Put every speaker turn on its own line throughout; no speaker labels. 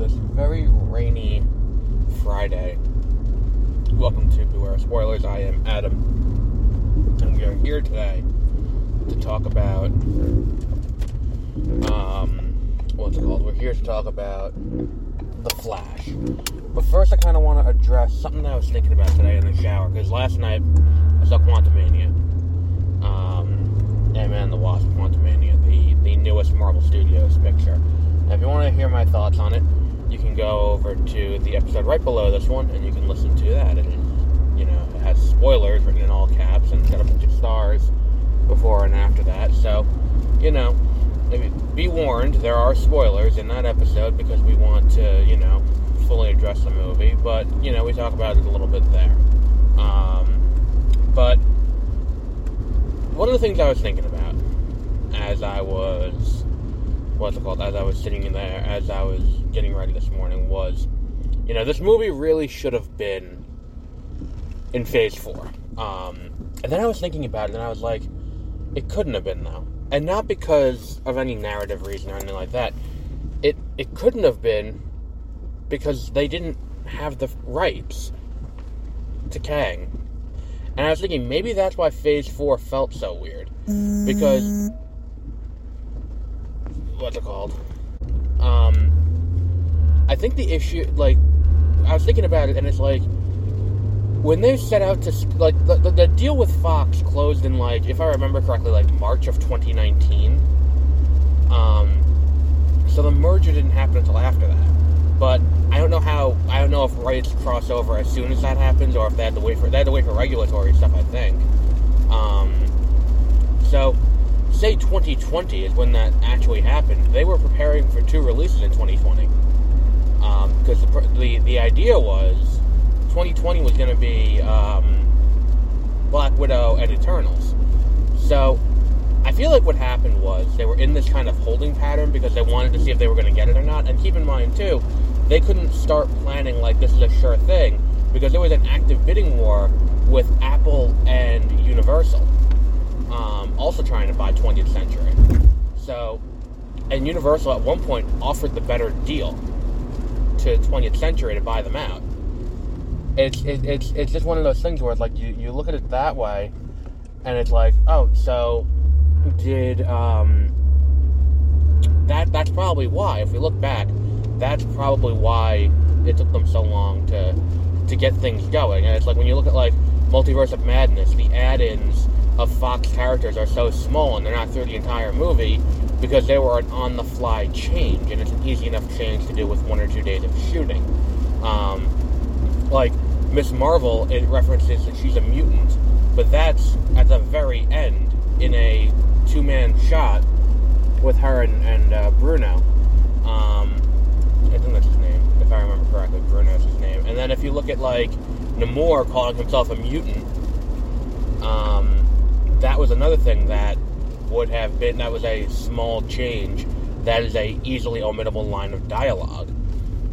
this very rainy Friday. Welcome to Beware Spoilers. I am Adam, and we are here today to talk about um, what's it called? We're here to talk about the Flash. But first, I kind of want to address something that I was thinking about today in the shower because last night I saw Quantumania. Um, Ant-Man the Wasp, Quantumania, the the newest Marvel Studios picture. And if you want to hear my thoughts on it, you can go over to the episode right below this one, and you can listen to that. And you know, it has spoilers written in all caps, and it's got a bunch of stars before and after that. So, you know, be warned, there are spoilers in that episode because we want to, you know, fully address the movie. But you know, we talk about it a little bit there. Um, but one of the things I was thinking about as I was what's it called as I was sitting in there as I was getting ready this morning was you know this movie really should have been in phase four. Um, and then I was thinking about it and I was like it couldn't have been though. And not because of any narrative reason or anything like that. It it couldn't have been because they didn't have the rights to Kang. And I was thinking maybe that's why phase four felt so weird. Because what's it called? Um, I think the issue, like, I was thinking about it, and it's like when they set out to like the, the, the deal with Fox closed in like, if I remember correctly, like March of 2019. Um, so the merger didn't happen until after that. But I don't know how. I don't know if rights cross over as soon as that happens, or if they had to wait for they had to wait for regulatory stuff. I think. Um, so say 2020 is when that actually happened. They were preparing for two releases in 2020 because um, the, the the idea was 2020 was going to be um, Black Widow and Eternals. So I feel like what happened was they were in this kind of holding pattern because they wanted to see if they were going to get it or not. And keep in mind too, they couldn't start planning like this is a sure thing because there was an active bidding war with Apple and Universal um, also trying to buy 20th Century. So, and Universal at one point offered the better deal to 20th Century to buy them out. It's it, it's it's just one of those things where it's like you, you look at it that way, and it's like oh so did um that that's probably why if we look back that's probably why it took them so long to to get things going and it's like when you look at like multiverse of madness the add-ins of Fox characters are so small and they're not through the entire movie because they were an on the fly change and it's an easy enough change to do with one or two days of shooting. Um, like Ms. Marvel, it references that she's a mutant, but that's at the very end in a two man shot with her and, and uh, Bruno. Um, I think that's his name, if I remember correctly. Bruno's his name. And then if you look at like Namor calling himself a mutant, um, that was another thing that would have been that was a small change. That is a easily omittable line of dialogue.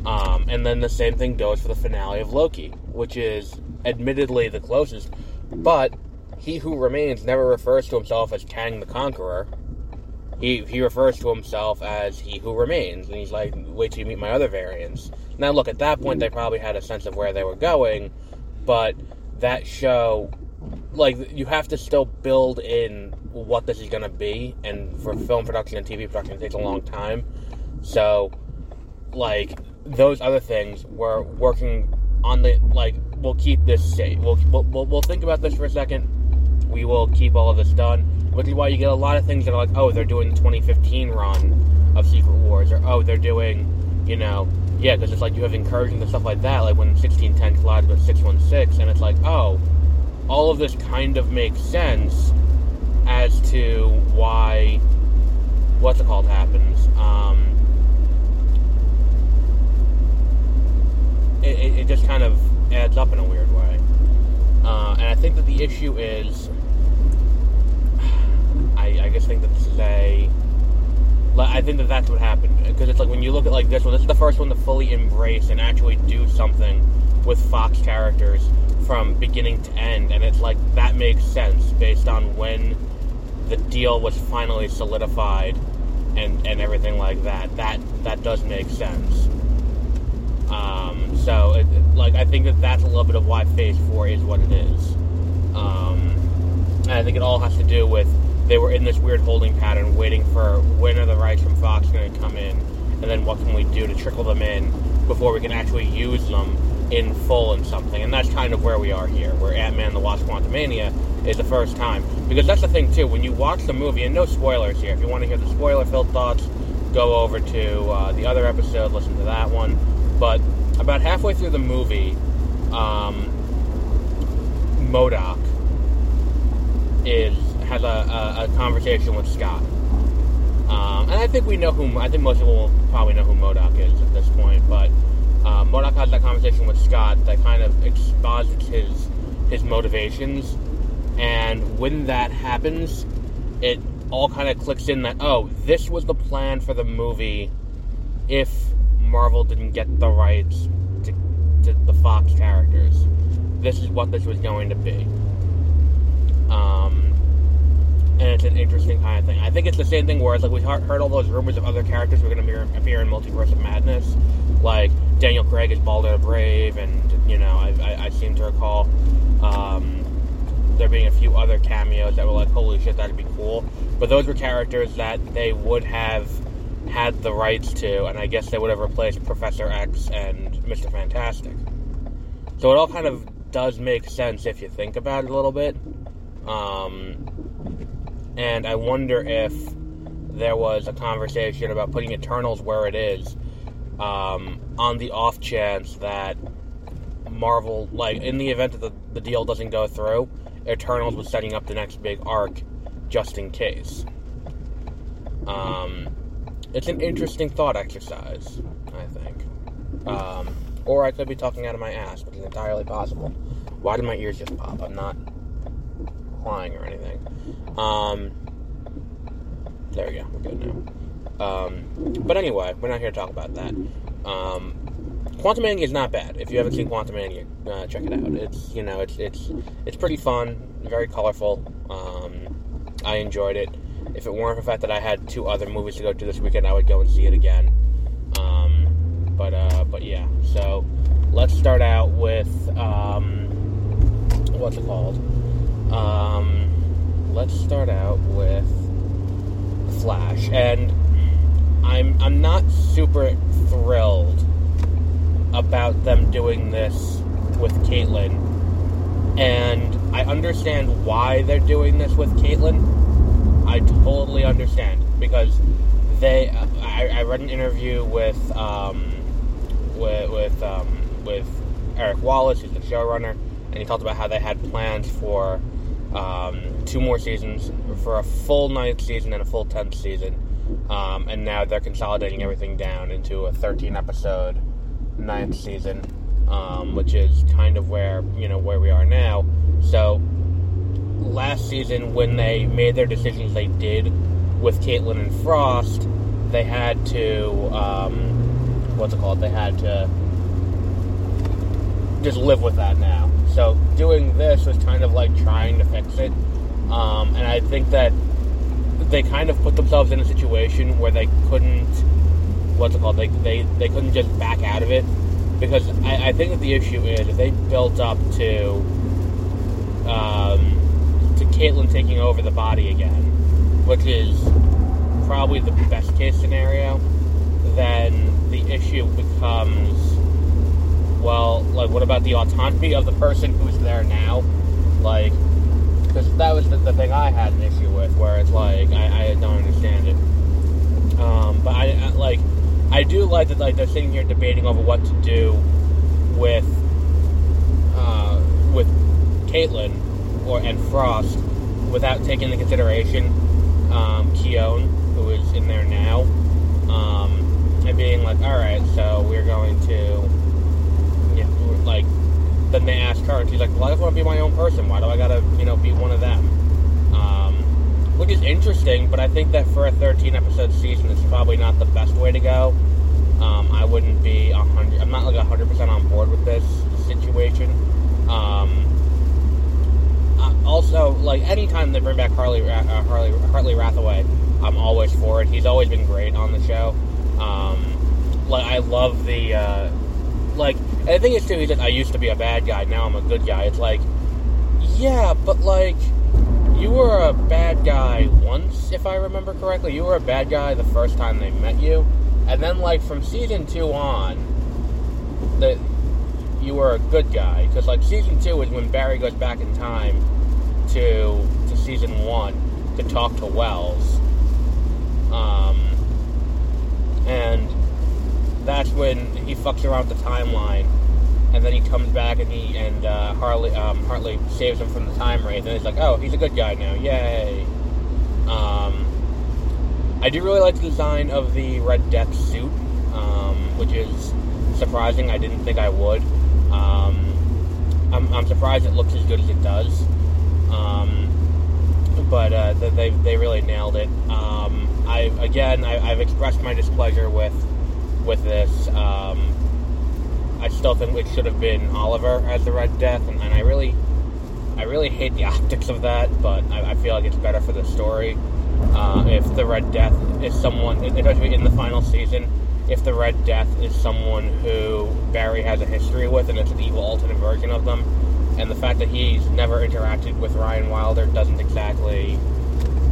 Um, and then the same thing goes for the finale of Loki, which is admittedly the closest, but he who remains never refers to himself as Kang the Conqueror. He he refers to himself as he who remains, and he's like, wait till you meet my other variants. Now, look, at that point, they probably had a sense of where they were going, but that show like you have to still build in what this is going to be and for film production and tv production it takes a long time. So like those other things we're working on the like we'll keep this safe. We'll, we'll, we'll think about this for a second. We will keep all of this done which is why you get a lot of things that are like oh they're doing the 2015 run of secret wars or oh they're doing you know, yeah, because it's like you have incursions and stuff like that, like when 1610 collided with 616, and it's like, oh, all of this kind of makes sense as to why what's it called happens. Um, it, it, just kind of adds up in a weird way. Uh, and I think that the issue is, I, I just think that this is a I think that that's what happened because it's like when you look at like this one, this is the first one to fully embrace and actually do something with Fox characters from beginning to end, and it's like that makes sense based on when the deal was finally solidified and and everything like that. That that does make sense. Um, so it, like I think that that's a little bit of why Phase Four is what it is. Um, and I think it all has to do with they were in this weird holding pattern, waiting for when are the rights from Fox going to come in, and then what can we do to trickle them in before we can actually use them in full in something. And that's kind of where we are here, where Ant Man the Wasp Quantumania is the first time. Because that's the thing, too, when you watch the movie, and no spoilers here, if you want to hear the spoiler filled thoughts, go over to uh, the other episode, listen to that one. But about halfway through the movie, um, MODOK is has a, a, a conversation with Scott. Um, and I think we know who, I think most people will probably know who MODOK is at this point, but uh, MODOK has that conversation with Scott that kind of exposits his, his motivations. And when that happens, it all kind of clicks in that, oh, this was the plan for the movie if Marvel didn't get the rights to, to the Fox characters. This is what this was going to be. Um, and it's an interesting kind of thing. I think it's the same thing where it's like we heard all those rumors of other characters who are going to appear in Multiverse of Madness, like Daniel Craig is the Brave, and you know I, I, I seem to recall um, there being a few other cameos that were like, holy shit, that'd be cool. But those were characters that they would have had the rights to, and I guess they would have replaced Professor X and Mr. Fantastic. So it all kind of does make sense if you think about it a little bit. Um, and I wonder if there was a conversation about putting Eternals where it is, um, on the off chance that Marvel, like in the event that the, the deal doesn't go through, Eternals was setting up the next big arc just in case. Um, it's an interesting thought exercise, I think. Um, or I could be talking out of my ass, which is entirely possible. Why did my ears just pop? I'm not crying or anything. Um, there we go. We're good now. Um, but anyway, we're not here to talk about that. Um, Quantumania is not bad. If you haven't seen Quantumania, uh, check it out. It's you know it's it's it's pretty fun, very colorful. Um, I enjoyed it. If it weren't for the fact that I had two other movies to go to this weekend, I would go and see it again. Um, but uh, but yeah, so let's start out with um, what's it called? Um, let's start out with Flash, and I'm I'm not super thrilled about them doing this with Caitlin, and I understand why they're doing this with Caitlin. I totally understand because they. I, I read an interview with um, with with um, with Eric Wallace, who's the showrunner, and he talked about how they had plans for um, two more seasons for a full ninth season and a full tenth season. Um, and now they're consolidating everything down into a 13 episode ninth season, um, which is kind of where you know where we are now. So last season, when they made their decisions, they did with Caitlin and Frost. They had to um, what's it called? They had to just live with that now. So doing this was kind of like trying to fix it. Um, and I think that they kind of put themselves in a situation where they couldn't, what's it called? They, they, they couldn't just back out of it. Because I, I think that the issue is if they built up to um, to Caitlin taking over the body again, which is probably the best case scenario, then the issue becomes well, like, what about the autonomy of the person who's there now? Like, because that was the, the, thing I had an issue with, where it's like, I, I don't understand it. Um, but I, I, like, I do like that like they're sitting here debating over what to do with uh, with Caitlin or and Frost without taking into consideration um, who is in there now, um, and being like, all right, so we're going to, yeah, like, then they ask her, and she's like, well, I just want to be my own person. Why do I gotta, you know, be one of them? Which is interesting, but I think that for a 13 episode season, it's probably not the best way to go. Um, I wouldn't be 100. I'm not like 100 percent on board with this situation. Um, uh, also, like anytime they bring back Harley uh, Harley Hartley Rathaway, I'm always for it. He's always been great on the show. Um, like I love the uh, like. And the thing is too, he's just, I used to be a bad guy. Now I'm a good guy. It's like, yeah, but like you were a bad guy once, if I remember correctly. You were a bad guy the first time they met you, and then like from season two on, that you were a good guy. Because like season two is when Barry goes back in time to to season one to talk to Wells, um, and that's when he fucks around the timeline and then he comes back and he and uh, Harley um, Hartley saves him from the time wraith, and he's like, "Oh, he's a good guy now, yay!" Um, I do really like the design of the Red Death suit, um, which is surprising. I didn't think I would. Um, I'm, I'm, surprised it looks as good as it does. Um, but uh, they they really nailed it. Um, I again I, have expressed my displeasure with with this. I still think it should have been Oliver as the Red Death, and, and I really, I really hate the optics of that. But I, I feel like it's better for the story uh, if the Red Death is someone, especially in the final season, if the Red Death is someone who Barry has a history with, and it's an evil alternate version of them, and the fact that he's never interacted with Ryan Wilder doesn't exactly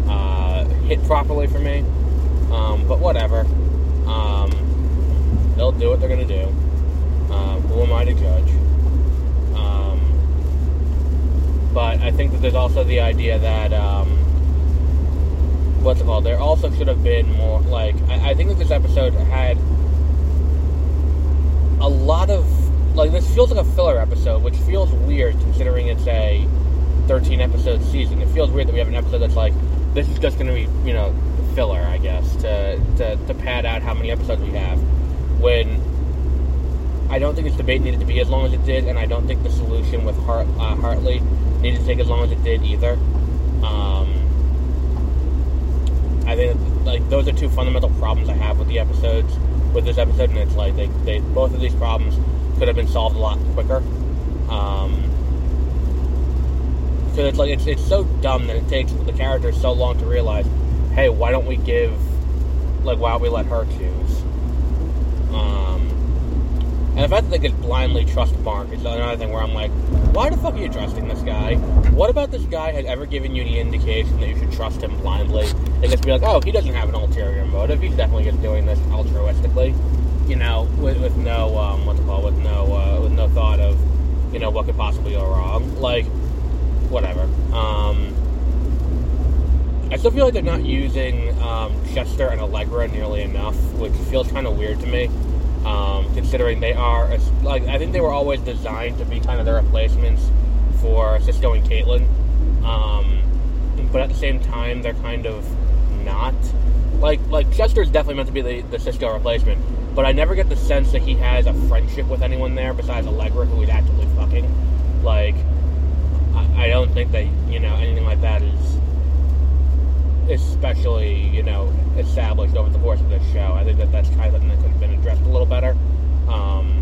uh, hit properly for me. Um, but whatever. Um, they'll do what they're gonna do. Who am I to judge? Um, but I think that there's also the idea that um, what's it called? There also should have been more like I, I think that this episode had a lot of like this feels like a filler episode, which feels weird considering it's a 13 episode season. It feels weird that we have an episode that's like this is just going to be you know filler, I guess, to, to to pad out how many episodes we have. When I don't think this debate needed to be as long as it did, and I don't think the solution with Hart, uh, Hartley needed to take as long as it did either. Um, I think like those are two fundamental problems I have with the episodes, with this episode, and it's like they, they both of these problems could have been solved a lot quicker. Um, because it's like it's, it's so dumb that it takes the characters so long to realize, hey, why don't we give, like, why don't we let her choose? And the fact that they could blindly trust Mark is another thing where I'm like, why the fuck are you trusting this guy? What about this guy has ever given you any indication that you should trust him blindly? And just be like, oh, he doesn't have an ulterior motive. He's definitely just doing this altruistically, you know, with, with no um, what's it called, with no uh, with no thought of, you know, what could possibly go wrong. Like, whatever. Um, I still feel like they're not using um, Chester and Allegra nearly enough, which feels kind of weird to me um, considering they are like I think they were always designed to be kind of the replacements for Cisco and Caitlin, um, but at the same time they're kind of not. Like like Chester's definitely meant to be the, the Cisco replacement, but I never get the sense that he has a friendship with anyone there besides Allegra, who he's actively fucking. Like I, I don't think that you know anything like that especially you know established over the course of this show. I think that that's kind of something that could have been addressed a little better. Um,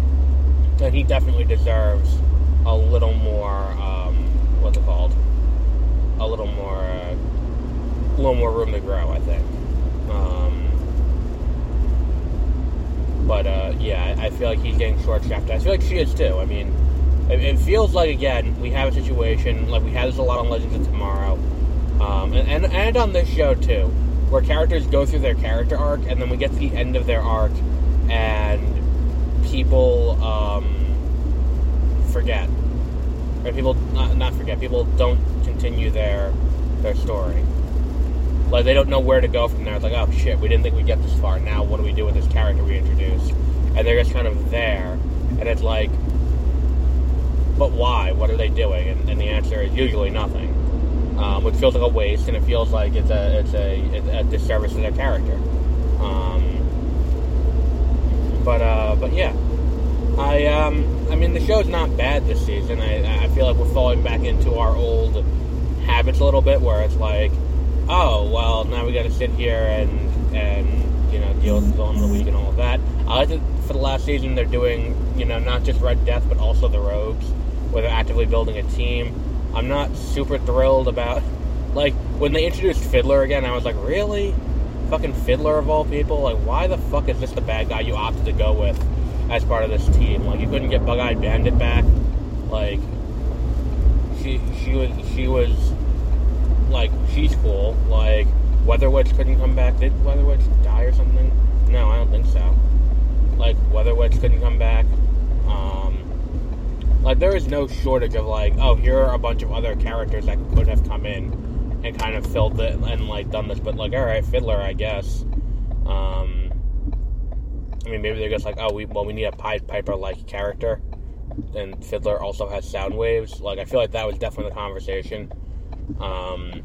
and he definitely deserves a little more um, what's it called? A little more, uh, a little more room to grow. I think. Um, but uh, yeah, I, feel like he's getting short shafted. I feel like she is too. I mean, it, it feels like again we have a situation like we had this a lot on Legends of Tomorrow um, and, and, and on this show too, where characters go through their character arc, and then we get to the end of their arc, and people um, forget, or people not, not forget, people don't continue their their story. Like they don't know where to go from there. It's like, oh shit, we didn't think we'd get this far. Now what do we do with this character we introduced? And they're just kind of there, and it's like, but why? What are they doing? And, and the answer is usually nothing, um, which feels like a waste, and it feels like it's a it's a, it's a disservice to their character. Um, but uh, but yeah, I um, I mean the show's not bad this season. I I feel like we're falling back into our old habits a little bit, where it's like, oh well, now we got to sit here and and you know deal with the the week and all of that. I like that for the last season they're doing you know not just Red Death but also the Rogues, where they're actively building a team. I'm not super thrilled about like when they introduced Fiddler again. I was like, really, fucking Fiddler of all people? Like, why the fuck is this the bad guy you opted to go with as part of this team? Like, you couldn't get Bug-Eyed Bandit back. Like, she she was she was like she's cool. Like Weather Witch couldn't come back. Did Weather Witch die or something? No, I don't think so. Like Weather Witch couldn't come back. Um, like there is no shortage of like, oh, here are a bunch of other characters that could have come in and kind of filled it and like done this, but like, all right, Fiddler, I guess. Um, I mean, maybe they're just like, oh, we well, we need a Pied Piper like character, and Fiddler also has sound waves. Like, I feel like that was definitely the conversation. Um,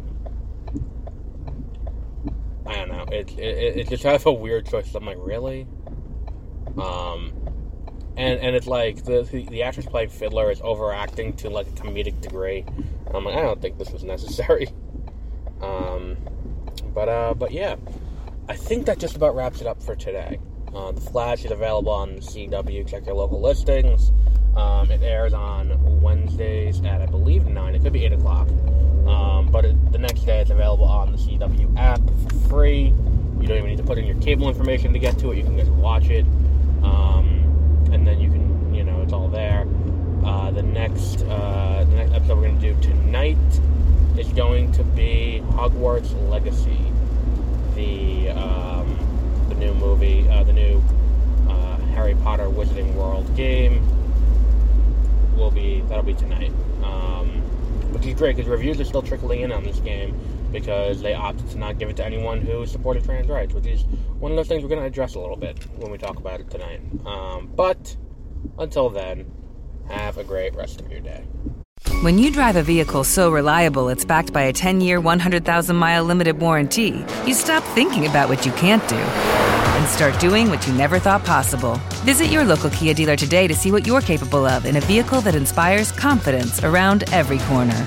I don't know. It, it, it just has a weird choice. I'm like, really? Um, and and it's like the the actress playing Fiddler is overacting to like a comedic degree. I'm like, I don't think this was necessary. Um, but uh, but yeah, I think that just about wraps it up for today. Uh, the Flash is available on CW. Check your local listings. Um, it airs on Wednesdays at I believe nine. It could be eight o'clock. Um, but it, the next day it's available on the CW app for free. You don't even need to put in your cable information to get to it. You can just watch it, um, and then you can, you know, it's all there. Uh, the next uh, the next episode we're going to do tonight is going to be Hogwarts Legacy, the um, the new movie, uh, the new uh, Harry Potter Wizarding World game. Will be that'll be tonight, um, which is great because reviews are still trickling in on this game because they opted to not give it to anyone who supported trans rights, which is one of those things we're going to address a little bit when we talk about it tonight. Um, but until then, have a great rest of your day.
When you drive a vehicle so reliable it's backed by a 10 year, 100,000 mile limited warranty, you stop thinking about what you can't do and start doing what you never thought possible. Visit your local Kia dealer today to see what you're capable of in a vehicle that inspires confidence around every corner.